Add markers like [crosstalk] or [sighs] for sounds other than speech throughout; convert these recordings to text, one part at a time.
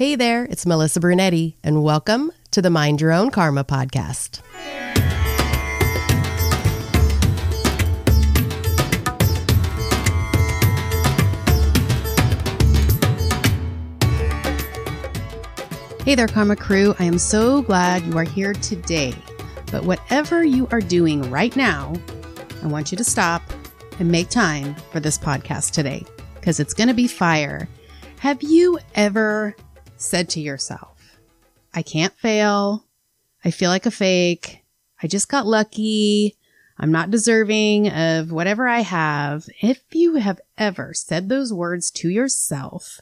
Hey there, it's Melissa Brunetti, and welcome to the Mind Your Own Karma podcast. Hey there, Karma Crew. I am so glad you are here today. But whatever you are doing right now, I want you to stop and make time for this podcast today because it's going to be fire. Have you ever said to yourself, I can't fail. I feel like a fake. I just got lucky. I'm not deserving of whatever I have. If you have ever said those words to yourself,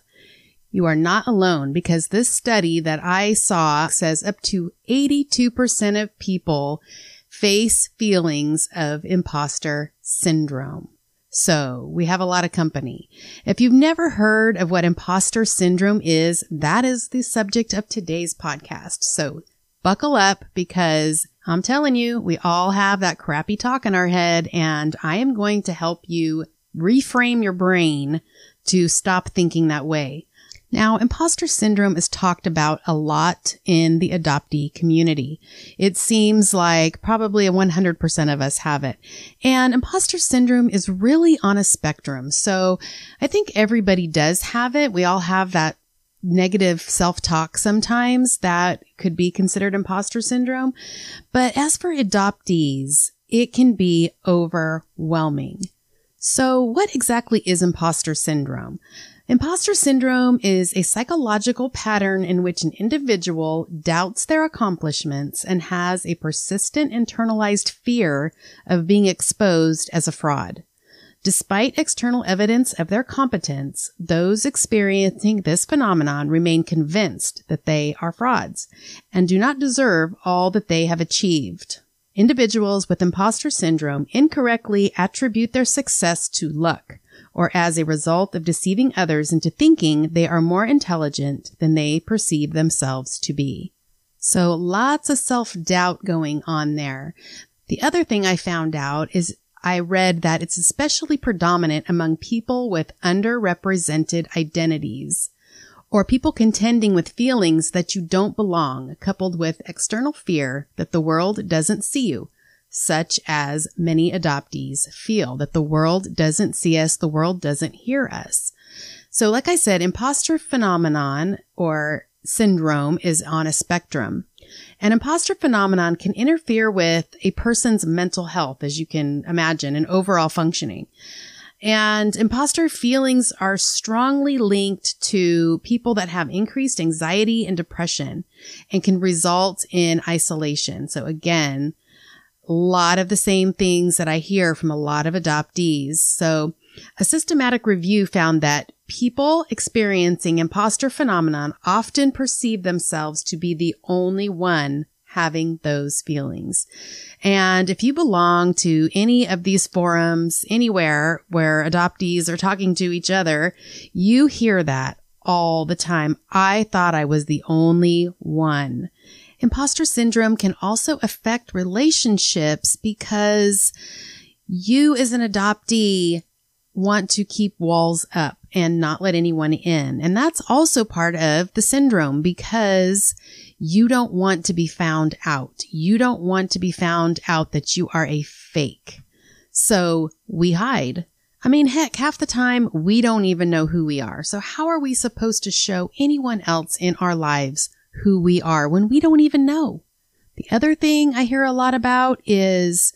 you are not alone because this study that I saw says up to 82% of people face feelings of imposter syndrome. So we have a lot of company. If you've never heard of what imposter syndrome is, that is the subject of today's podcast. So buckle up because I'm telling you, we all have that crappy talk in our head and I am going to help you reframe your brain to stop thinking that way. Now, imposter syndrome is talked about a lot in the adoptee community. It seems like probably 100% of us have it. And imposter syndrome is really on a spectrum. So I think everybody does have it. We all have that negative self-talk sometimes that could be considered imposter syndrome. But as for adoptees, it can be overwhelming. So what exactly is imposter syndrome? Imposter syndrome is a psychological pattern in which an individual doubts their accomplishments and has a persistent internalized fear of being exposed as a fraud. Despite external evidence of their competence, those experiencing this phenomenon remain convinced that they are frauds and do not deserve all that they have achieved. Individuals with imposter syndrome incorrectly attribute their success to luck, or as a result of deceiving others into thinking they are more intelligent than they perceive themselves to be. So lots of self-doubt going on there. The other thing I found out is I read that it's especially predominant among people with underrepresented identities or people contending with feelings that you don't belong coupled with external fear that the world doesn't see you such as many adoptees feel that the world doesn't see us, the world doesn't hear us. So, like I said, imposter phenomenon or syndrome is on a spectrum. An imposter phenomenon can interfere with a person's mental health, as you can imagine, and overall functioning. And imposter feelings are strongly linked to people that have increased anxiety and depression and can result in isolation. So again, lot of the same things that I hear from a lot of adoptees. So a systematic review found that people experiencing imposter phenomenon often perceive themselves to be the only one having those feelings. And if you belong to any of these forums anywhere where adoptees are talking to each other, you hear that all the time. I thought I was the only one. Imposter syndrome can also affect relationships because you as an adoptee want to keep walls up and not let anyone in. And that's also part of the syndrome because you don't want to be found out. You don't want to be found out that you are a fake. So we hide. I mean, heck, half the time we don't even know who we are. So how are we supposed to show anyone else in our lives who we are when we don't even know. The other thing I hear a lot about is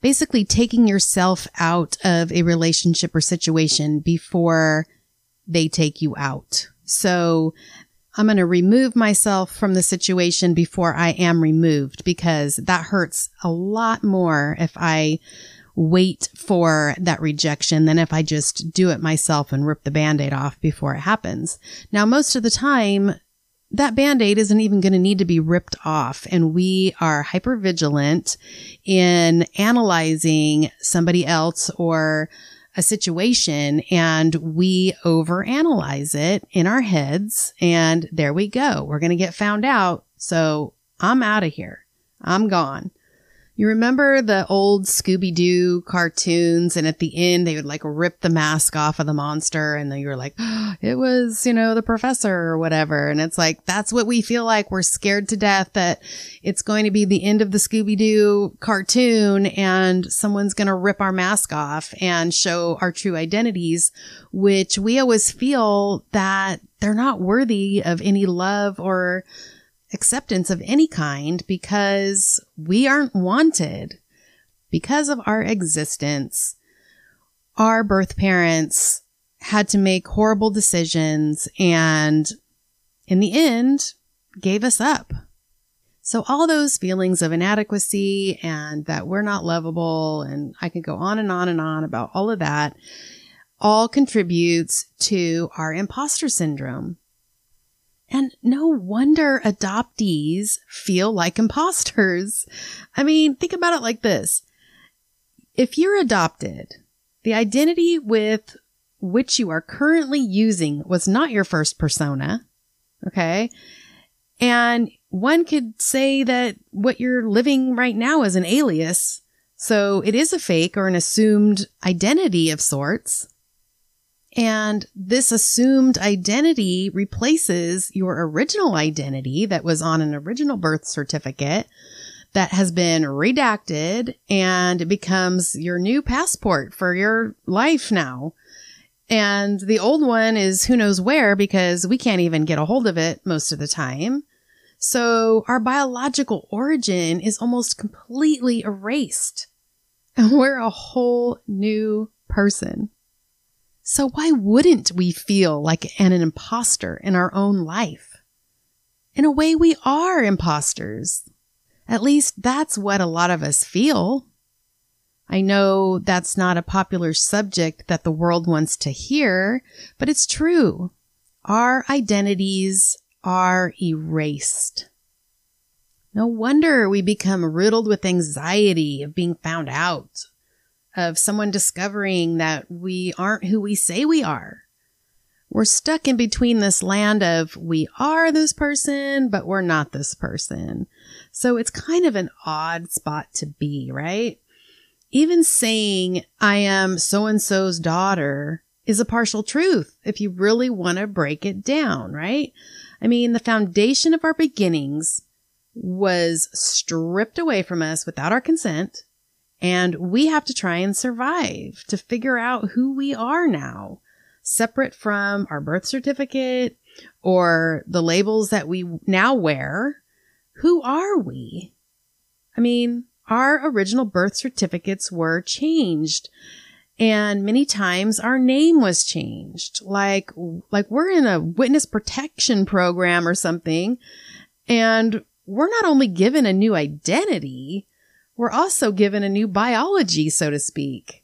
basically taking yourself out of a relationship or situation before they take you out. So I'm going to remove myself from the situation before I am removed because that hurts a lot more if I wait for that rejection than if I just do it myself and rip the band-aid off before it happens. Now, most of the time, that band-aid isn't even going to need to be ripped off. And we are hyper vigilant in analyzing somebody else or a situation and we overanalyze it in our heads. And there we go. We're going to get found out. So I'm out of here. I'm gone. You remember the old Scooby Doo cartoons, and at the end, they would like rip the mask off of the monster, and then you were like, oh, [gasps] it was, you know, the professor or whatever. And it's like, that's what we feel like. We're scared to death that it's going to be the end of the Scooby Doo cartoon, and someone's going to rip our mask off and show our true identities, which we always feel that they're not worthy of any love or acceptance of any kind because we aren't wanted because of our existence. Our birth parents had to make horrible decisions and in the end gave us up. So all those feelings of inadequacy and that we're not lovable and I could go on and on and on about all of that all contributes to our imposter syndrome. And no wonder adoptees feel like imposters. I mean, think about it like this. If you're adopted, the identity with which you are currently using was not your first persona. Okay. And one could say that what you're living right now is an alias. So it is a fake or an assumed identity of sorts. And this assumed identity replaces your original identity that was on an original birth certificate that has been redacted and it becomes your new passport for your life now. And the old one is who knows where because we can't even get a hold of it most of the time. So our biological origin is almost completely erased and [laughs] we're a whole new person. So why wouldn't we feel like an, imposter in our own life? In a way, we are imposters. At least that's what a lot of us feel. I know that's not a popular subject that the world wants to hear, but it's true. Our identities are erased. No wonder we become riddled with anxiety of being found out, of someone discovering that we aren't who we say we are. We're stuck in between this land of we are this person, but we're not this person. So it's kind of an odd spot to be, right? Even saying I am so and so's daughter is a partial truth if you really want to break it down, right? I mean, the foundation of our beginnings was stripped away from us without our consent and we have to try and survive to figure out who we are now, separate from our birth certificate or the labels that we now wear. Who are we? I mean, our original birth certificates were changed and many times our name was changed. Like, like we're in a witness protection program or something. And we're not only given a new identity, we're also given a new biology, so to speak.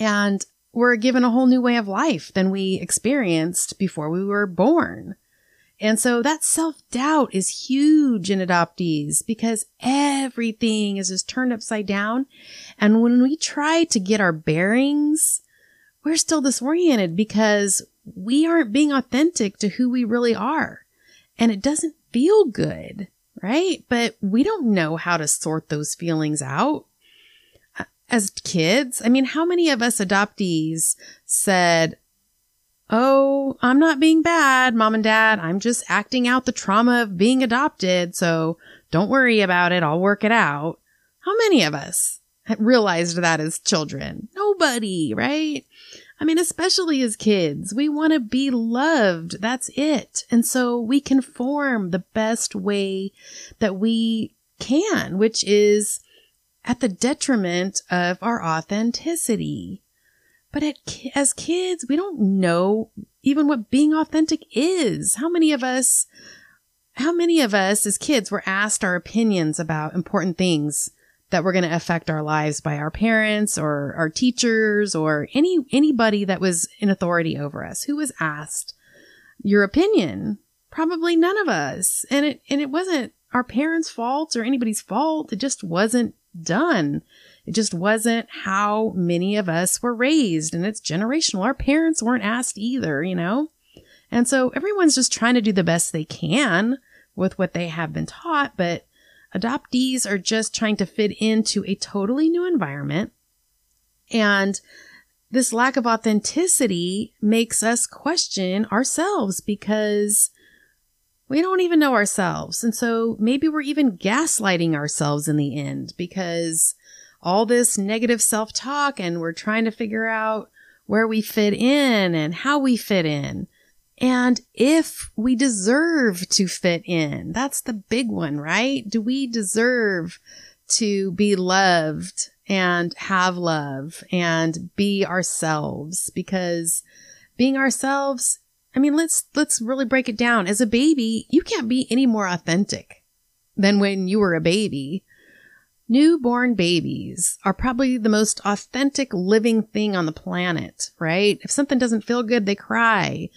And we're given a whole new way of life than we experienced before we were born. And so that self doubt is huge in adoptees because everything is just turned upside down. And when we try to get our bearings, we're still disoriented because we aren't being authentic to who we really are. And it doesn't feel good right? But we don't know how to sort those feelings out. As kids, I mean, how many of us adoptees said, Oh, I'm not being bad, mom and dad. I'm just acting out the trauma of being adopted. So don't worry about it. I'll work it out. How many of us realized that as children? Nobody, right? I mean, especially as kids, we want to be loved. That's it. And so we conform the best way that we can, which is at the detriment of our authenticity. But at, as kids, we don't know even what being authentic is. How many of us, how many of us as kids were asked our opinions about important things that were going to affect our lives by our parents or our teachers or any anybody that was in authority over us who was asked your opinion. Probably none of us. And it and it wasn't our parents fault or anybody's fault. It just wasn't done. It just wasn't how many of us were raised. And it's generational. Our parents weren't asked either you know? And so everyone's just trying to do the best they can with what they have been taught but Adoptees are just trying to fit into a totally new environment. And this lack of authenticity makes us question ourselves because we don't even know ourselves. And so maybe we're even gaslighting ourselves in the end because all this negative self talk and we're trying to figure out where we fit in and how we fit in. And if we deserve to fit in, that's the big one, right? Do we deserve to be loved and have love and be ourselves? Because being ourselves, I mean, let's, let's really break it down. As a baby, you can't be any more authentic than when you were a baby. Newborn babies are probably the most authentic living thing on the planet, right? If something doesn't feel good, they cry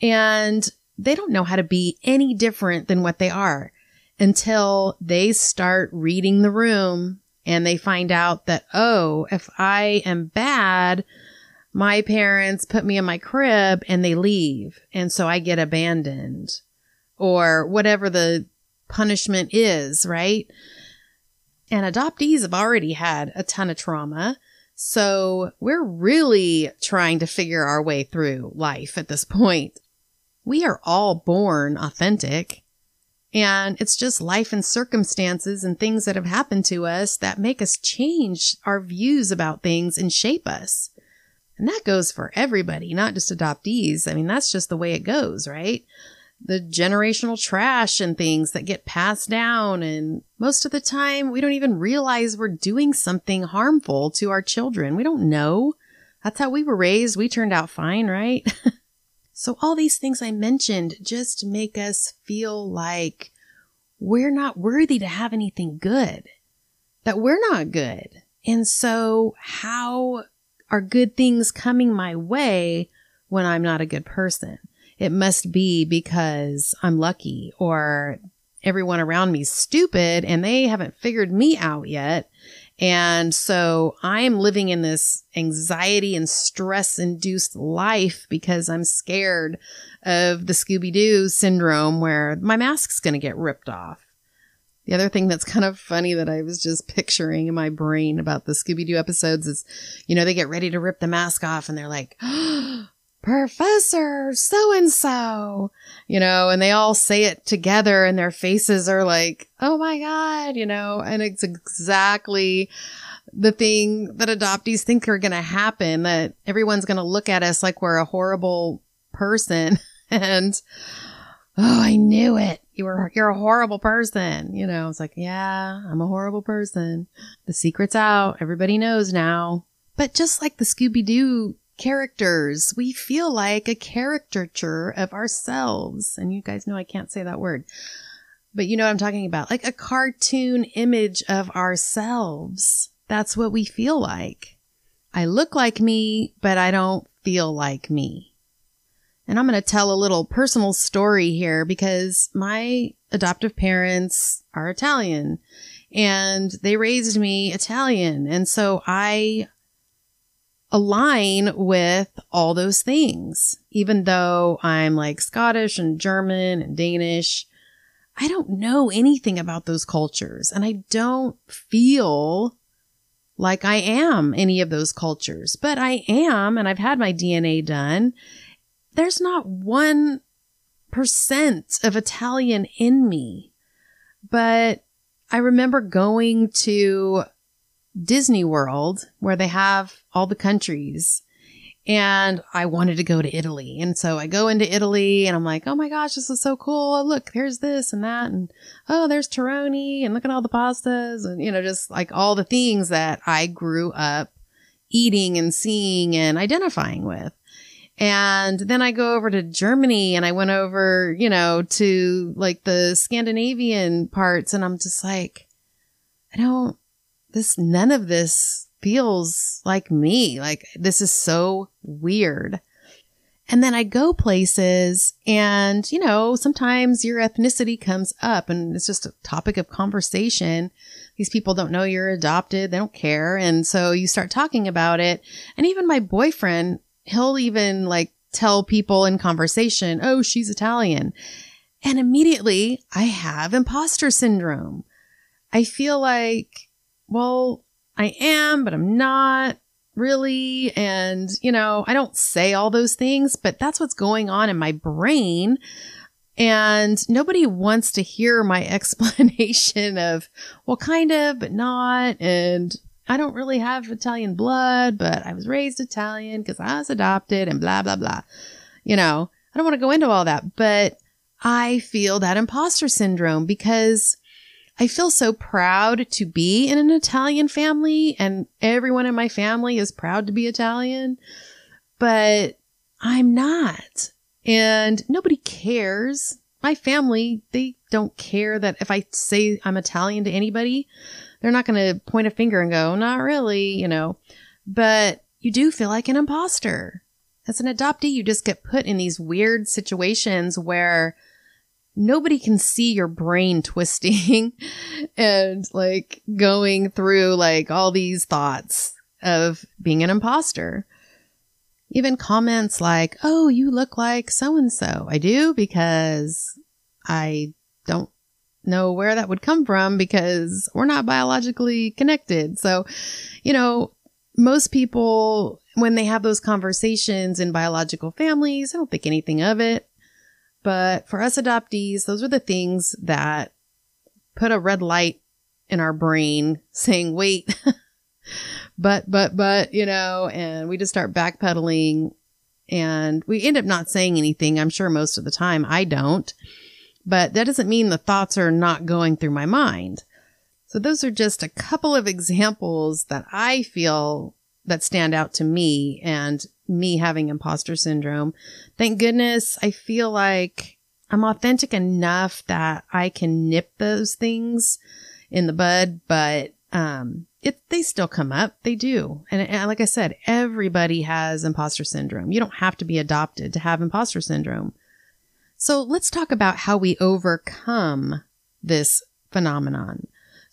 and they don't know how to be any different than what they are until they start reading the room and they find out that, oh, if I am bad, my parents put me in my crib and they leave. And so I get abandoned or whatever the punishment is, right? And adoptees have already had a ton of trauma. So we're really trying to figure our way through life at this point we are all born authentic. And it's just life and circumstances and things that have happened to us that make us change our views about things and shape us. And that goes for everybody, not just adoptees. I mean, that's just the way it goes, right? The generational trash and things that get passed down. And most of the time, we don't even realize we're doing something harmful to our children. We don't know. That's how we were raised. We turned out fine, right? [laughs] So all these things I mentioned just make us feel like we're not worthy to have anything good, that we're not good. And so how are good things coming my way when I'm not a good person? It must be because I'm lucky or everyone around me is stupid and they haven't figured me out yet. And so I'm living in this anxiety and stress induced life because I'm scared of the Scooby Doo syndrome where my mask's going to get ripped off. The other thing that's kind of funny that I was just picturing in my brain about the Scooby Doo episodes is, you know, they get ready to rip the mask off and they're like, [gasps] oh, Professor so and so, you know, and they all say it together and their faces are like, oh my God, you know, and it's exactly the thing that adoptees think are going to happen that everyone's going to look at us like we're a horrible person. [laughs] and, oh, I knew it. You were, you're a horrible person. You know, it's like, yeah, I'm a horrible person. The secret's out. Everybody knows now. But just like the Scooby Doo characters. We feel like a caricature of ourselves. And you guys know I can't say that word, but you know what I'm talking about. Like a cartoon image of ourselves. That's what we feel like. I look like me, but I don't feel like me. And I'm going to tell a little personal story here because my adoptive parents are Italian and they raised me Italian. And so I align with all those things. Even though I'm like Scottish and German and Danish, I don't know anything about those cultures and I don't feel like I am any of those cultures, but I am, and I've had my DNA done. There's not one percent of Italian in me, but I remember going to Disney World where they have all the countries. And I wanted to go to Italy. And so I go into Italy and I'm like, oh my gosh, this is so cool. Look, here's this and that. And oh, there's Tironi and look at all the pastas and, you know, just like all the things that I grew up eating and seeing and identifying with. And then I go over to Germany and I went over, you know, to like the Scandinavian parts and I'm just like, I don't, this, none of this feels like me. Like this is so weird. And then I go places and, you know, sometimes your ethnicity comes up and it's just a topic of conversation. These people don't know you're adopted. They don't care. And so you start talking about it. And even my boyfriend, he'll even like tell people in conversation, Oh, she's Italian. And immediately I have imposter syndrome. I feel like, well, I am, but I'm not really. And, you know, I don't say all those things, but that's what's going on in my brain. And nobody wants to hear my [laughs] explanation of, well, kind of, but not. And I don't really have Italian blood, but I was raised Italian because I was adopted and blah, blah, blah. You know, I don't want to go into all that, but I feel that imposter syndrome because I feel so proud to be in an Italian family and everyone in my family is proud to be Italian, but I'm not. And nobody cares. My family, they don't care that if I say I'm Italian to anybody, they're not going to point a finger and go, not really, you know, but you do feel like an imposter. As an adoptee, you just get put in these weird situations where nobody can see your brain twisting [laughs] and like going through like all these thoughts of being an imposter. Even comments like, Oh, you look like so and so. I do because I don't know where that would come from because we're not biologically connected. So, you know, most people, when they have those conversations in biological families, I don't think anything of it. But for us adoptees, those are the things that put a red light in our brain [laughs] saying, wait, [laughs] but, but, but, you know, and we just start backpedaling and we end up not saying anything. I'm sure most of the time I don't, but that doesn't mean the thoughts are not going through my mind. So those are just a couple of examples that I feel that stand out to me and me having imposter syndrome. Thank goodness I feel like I'm authentic enough that I can nip those things in the bud, but, um, it, they still come up. They do. And, and like I said, everybody has imposter syndrome. You don't have to be adopted to have imposter syndrome. So let's talk about how we overcome this phenomenon.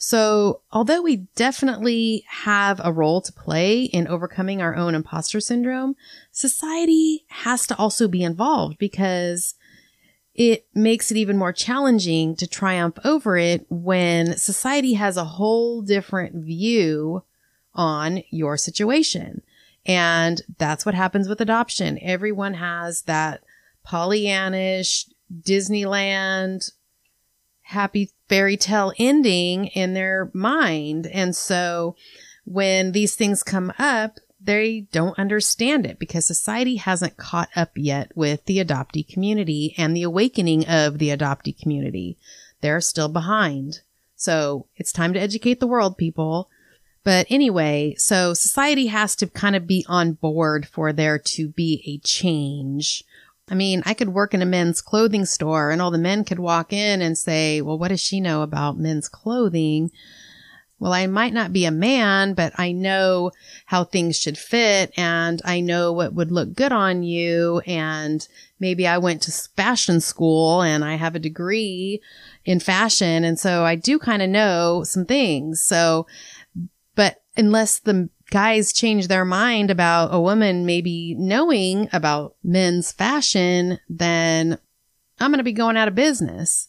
So, although we definitely have a role to play in overcoming our own imposter syndrome, society has to also be involved because it makes it even more challenging to triumph over it when society has a whole different view on your situation. And that's what happens with adoption. Everyone has that Pollyannish Disneyland happy fairy tale ending in their mind. And so when these things come up, they don't understand it because society hasn't caught up yet with the adoptee community and the awakening of the adoptee community. They're still behind. So it's time to educate the world, people. But anyway, so society has to kind of be on board for there to be a change I mean, I could work in a men's clothing store and all the men could walk in and say, well, what does she know about men's clothing? Well, I might not be a man, but I know how things should fit and I know what would look good on you. And maybe I went to fashion school and I have a degree in fashion. And so I do kind of know some things. So, but unless the guys change their mind about a woman maybe knowing about men's fashion, then I'm going to be going out of business.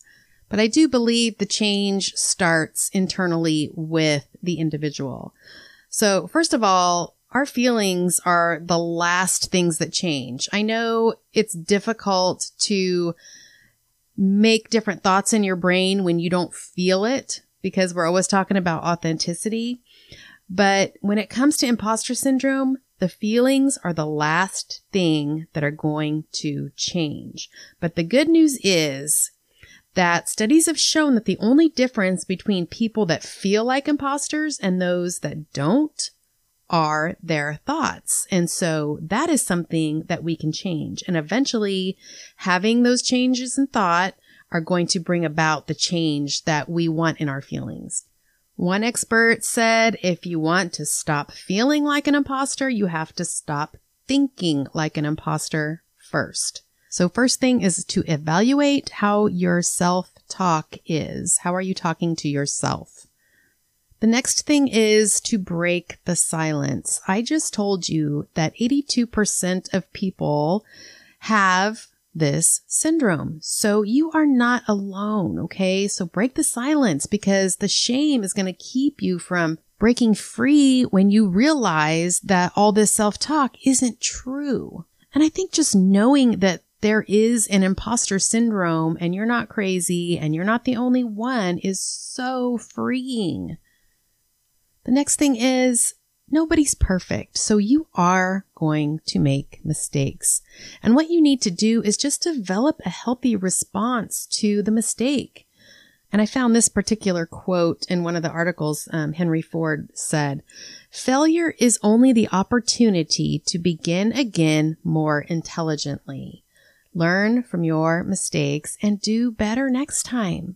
But I do believe the change starts internally with the individual. So first of all, our feelings are the last things that change. I know it's difficult to make different thoughts in your brain when you don't feel it because we're always talking about authenticity. But when it comes to imposter syndrome, the feelings are the last thing that are going to change. But the good news is that studies have shown that the only difference between people that feel like imposters and those that don't are their thoughts. And so that is something that we can change. And eventually having those changes in thought are going to bring about the change that we want in our feelings. One expert said if you want to stop feeling like an imposter, you have to stop thinking like an imposter first. So first thing is to evaluate how your self talk is. How are you talking to yourself? The next thing is to break the silence. I just told you that 82% of people have this syndrome. So you are not alone. Okay. So break the silence because the shame is going to keep you from breaking free when you realize that all this self talk isn't true. And I think just knowing that there is an imposter syndrome and you're not crazy and you're not the only one is so freeing. The next thing is nobody's perfect. So you are going to make mistakes. And what you need to do is just develop a healthy response to the mistake. And I found this particular quote in one of the articles um, Henry Ford said, failure is only the opportunity to begin again more intelligently. Learn from your mistakes and do better next time.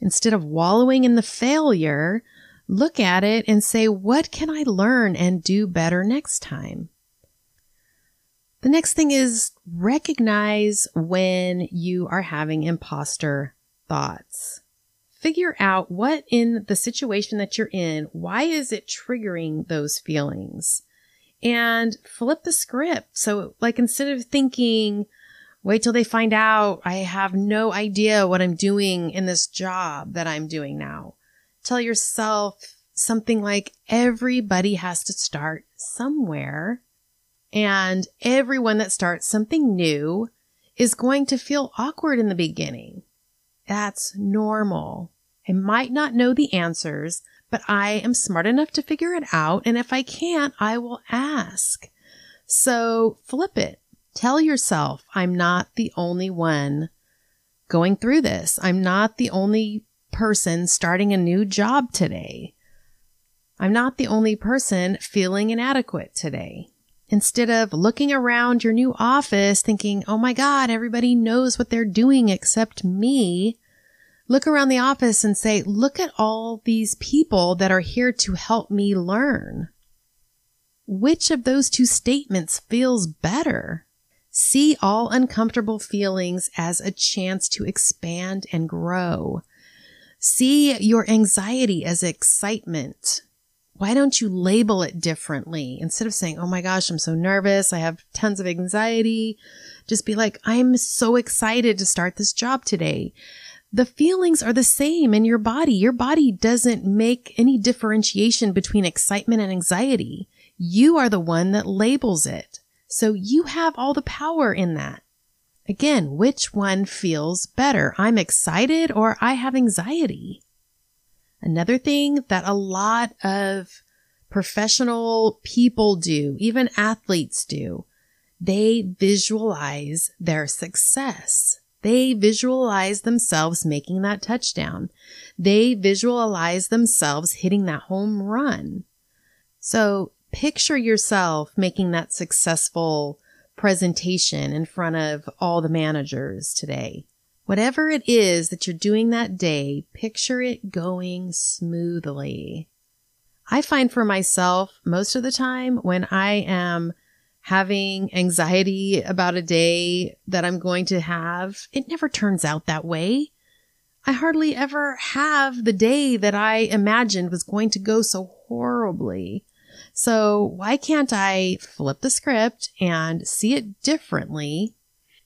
Instead of wallowing in the failure, look at it and say, what can I learn and do better next time? The next thing is recognize when you are having imposter thoughts. Figure out what in the situation that you're in, why is it triggering those feelings? And flip the script. So like instead of thinking, Wait till they find out I have no idea what I'm doing in this job that I'm doing now. Tell yourself something like everybody has to start somewhere and everyone that starts something new is going to feel awkward in the beginning. That's normal. I might not know the answers, but I am smart enough to figure it out. And if I can't, I will ask. So flip it. Tell yourself, I'm not the only one going through this. I'm not the only person starting a new job today. I'm not the only person feeling inadequate today. Instead of looking around your new office thinking, oh my God, everybody knows what they're doing except me, look around the office and say, look at all these people that are here to help me learn. Which of those two statements feels better? See all uncomfortable feelings as a chance to expand and grow. See your anxiety as excitement. Why don't you label it differently? Instead of saying, Oh my gosh, I'm so nervous. I have tons of anxiety. Just be like, I'm so excited to start this job today. The feelings are the same in your body. Your body doesn't make any differentiation between excitement and anxiety. You are the one that labels it. So you have all the power in that. Again, which one feels better? I'm excited or I have anxiety. Another thing that a lot of professional people do, even athletes do, they visualize their success. They visualize themselves making that touchdown. They visualize themselves hitting that home run. So picture yourself making that successful presentation in front of all the managers today. Whatever it is that you're doing that day, picture it going smoothly. I find for myself most of the time when I am having anxiety about a day that I'm going to have, it never turns out that way. I hardly ever have the day that I imagined was going to go so horribly. So why can't I flip the script and see it differently?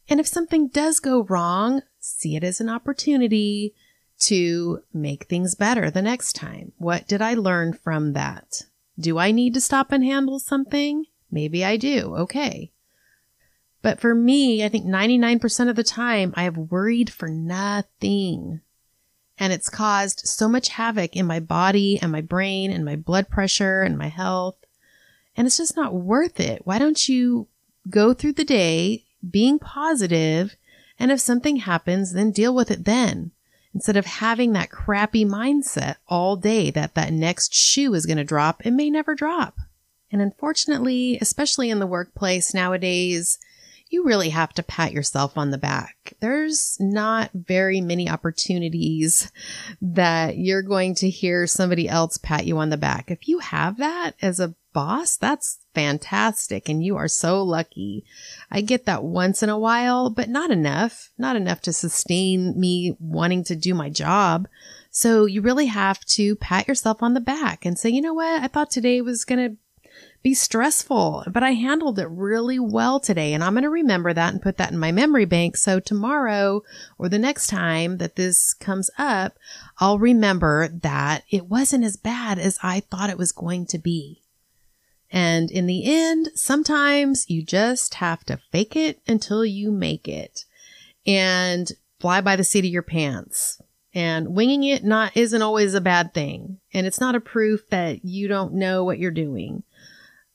And if something does go wrong, see it as an opportunity to make things better the next time. What did I learn from that? Do I need to stop and handle something? Maybe I do. Okay. But for me, I think 99% of the time I have worried for nothing and it's caused so much havoc in my body and my brain and my blood pressure and my health. And it's just not worth it. Why don't you go through the day being positive and if something happens, then deal with it then instead of having that crappy mindset all day that that next shoe is going to drop. It may never drop. And unfortunately, especially in the workplace nowadays, you really have to pat yourself on the back. There's not very many opportunities that you're going to hear somebody else pat you on the back. If you have that as a boss, that's fantastic. And you are so lucky. I get that once in a while, but not enough, not enough to sustain me wanting to do my job. So you really have to pat yourself on the back and say, you know what? I thought today was going to be stressful, but I handled it really well today. And I'm going to remember that and put that in my memory bank. So tomorrow or the next time that this comes up, I'll remember that it wasn't as bad as I thought it was going to be. And in the end, sometimes you just have to fake it until you make it and fly by the seat of your pants. And winging it not isn't always a bad thing. And it's not a proof that you don't know what you're doing.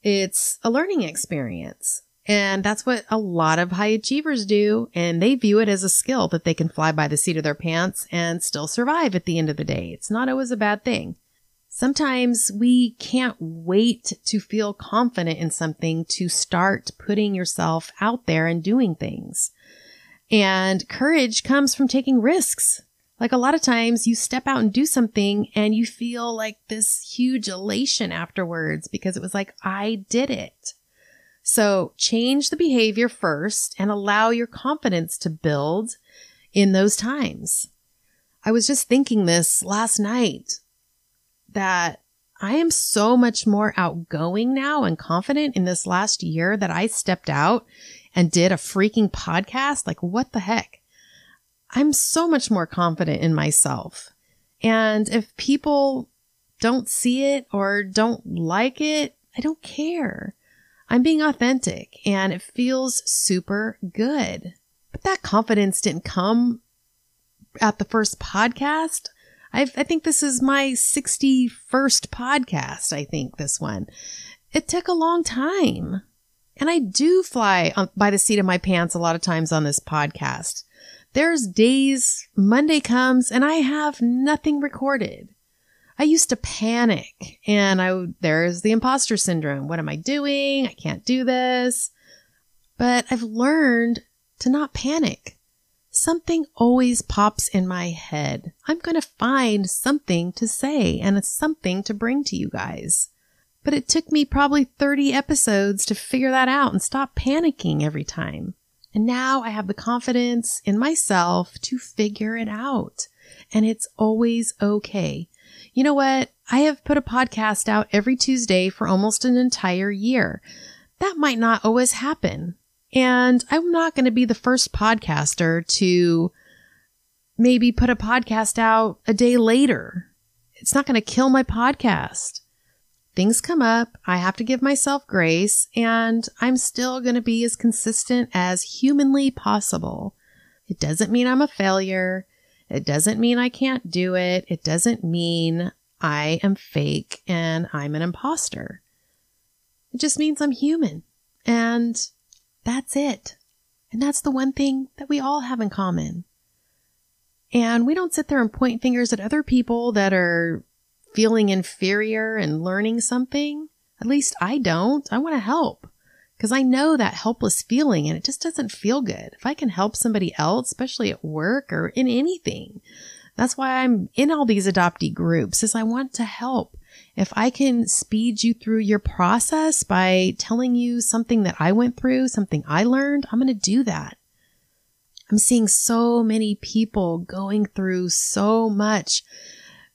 It's a learning experience. And that's what a lot of high achievers do. And they view it as a skill that they can fly by the seat of their pants and still survive at the end of the day. It's not always a bad thing. Sometimes we can't wait to feel confident in something to start putting yourself out there and doing things. And courage comes from taking risks. Like a lot of times you step out and do something and you feel like this huge elation afterwards because it was like, I did it. So change the behavior first and allow your confidence to build in those times. I was just thinking this last night that I am so much more outgoing now and confident in this last year that I stepped out and did a freaking podcast. Like, what the heck? I'm so much more confident in myself. And if people don't see it or don't like it, I don't care. I'm being authentic and it feels super good. But that confidence didn't come at the first podcast. I've, I think this is my 61st podcast. I think this one. It took a long time. And I do fly by the seat of my pants a lot of times on this podcast. There's days Monday comes and I have nothing recorded. I used to panic and I, there's the imposter syndrome. What am I doing? I can't do this. But I've learned to not panic. Something always pops in my head. I'm going to find something to say and something to bring to you guys. But it took me probably 30 episodes to figure that out and stop panicking every time. And now I have the confidence in myself to figure it out. And it's always okay. You know what? I have put a podcast out every Tuesday for almost an entire year. That might not always happen. And I'm not going to be the first podcaster to maybe put a podcast out a day later. It's not going to kill my podcast things come up. I have to give myself grace and I'm still going to be as consistent as humanly possible. It doesn't mean I'm a failure. It doesn't mean I can't do it. It doesn't mean I am fake and I'm an imposter. It just means I'm human. And that's it. And that's the one thing that we all have in common. And we don't sit there and point fingers at other people that are feeling inferior and learning something. At least I don't. I want to help because I know that helpless feeling and it just doesn't feel good. If I can help somebody else, especially at work or in anything, that's why I'm in all these adoptee groups is I want to help. If I can speed you through your process by telling you something that I went through, something I learned, I'm going to do that. I'm seeing so many people going through so much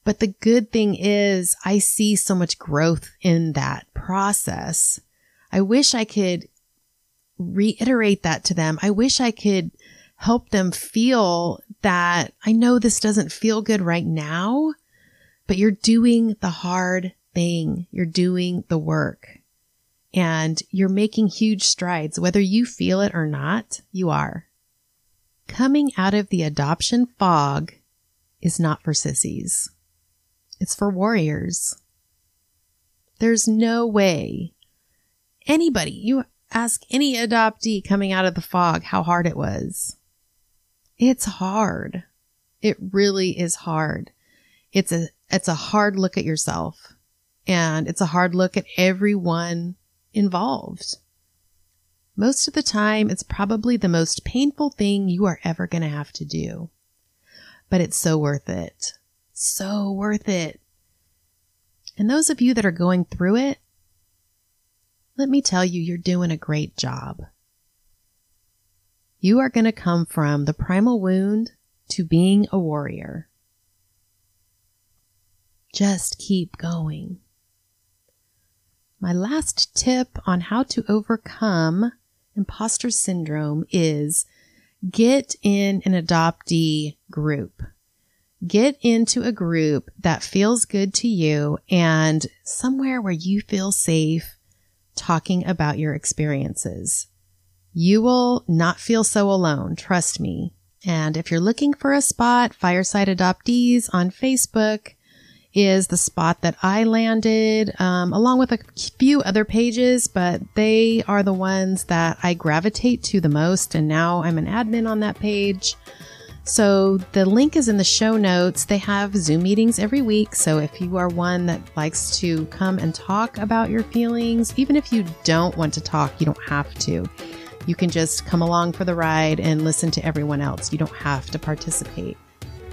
but the good thing is I see so much growth in that process. I wish I could reiterate that to them. I wish I could help them feel that I know this doesn't feel good right now, but you're doing the hard thing. You're doing the work and you're making huge strides. Whether you feel it or not, you are. Coming out of the adoption fog is not for sissies. It's for warriors. There's no way anybody, you ask any adoptee coming out of the fog how hard it was. It's hard. It really is hard. It's a, it's a hard look at yourself and it's a hard look at everyone involved. Most of the time, it's probably the most painful thing you are ever going to have to do, but it's so worth it so worth it. And those of you that are going through it, let me tell you, you're doing a great job. You are going to come from the primal wound to being a warrior. Just keep going. My last tip on how to overcome imposter syndrome is get in an adoptee group. Get into a group that feels good to you and somewhere where you feel safe talking about your experiences. You will not feel so alone. Trust me. And if you're looking for a spot, Fireside Adoptees on Facebook is the spot that I landed, um, along with a few other pages, but they are the ones that I gravitate to the most. And now I'm an admin on that page. So the link is in the show notes. They have Zoom meetings every week. So if you are one that likes to come and talk about your feelings, even if you don't want to talk, you don't have to. You can just come along for the ride and listen to everyone else. You don't have to participate.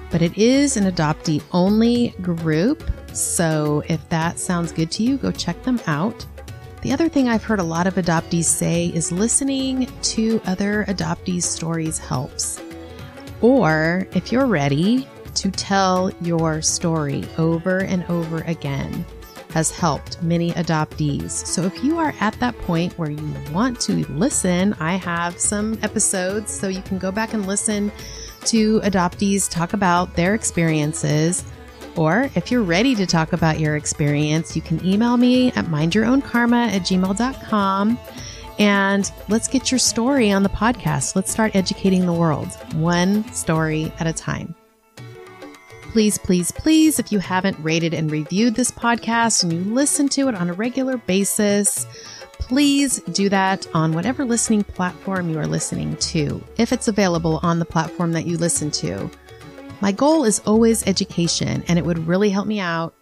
But it is an adoptee only group. So if that sounds good to you, go check them out. The other thing I've heard a lot of adoptees say is listening to other adoptees' stories helps. Or if you're ready to tell your story over and over again, has helped many adoptees. So if you are at that point where you want to listen, I have some episodes so you can go back and listen to adoptees talk about their experiences. Or if you're ready to talk about your experience, you can email me at mindyourownkarma at gmail.com and let's get your story on the podcast. Let's start educating the world one story at a time. Please, please, please, if you haven't rated and reviewed this podcast and you listen to it on a regular basis, please do that on whatever listening platform you are listening to, if it's available on the platform that you listen to. My goal is always education, and it would really help me out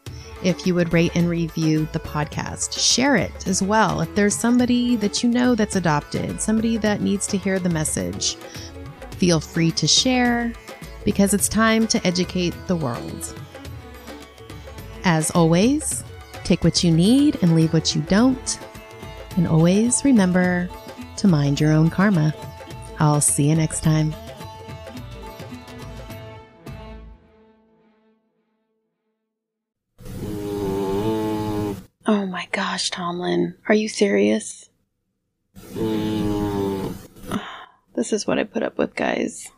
if you would rate and review the podcast. Share it as well. If there's somebody that you know that's adopted, somebody that needs to hear the message, feel free to share because it's time to educate the world. As always, take what you need and leave what you don't. And always remember to mind your own karma. I'll see you next time. Oh my gosh, Tomlin. Are you serious? Mm. [sighs] This is what I put up with, guys.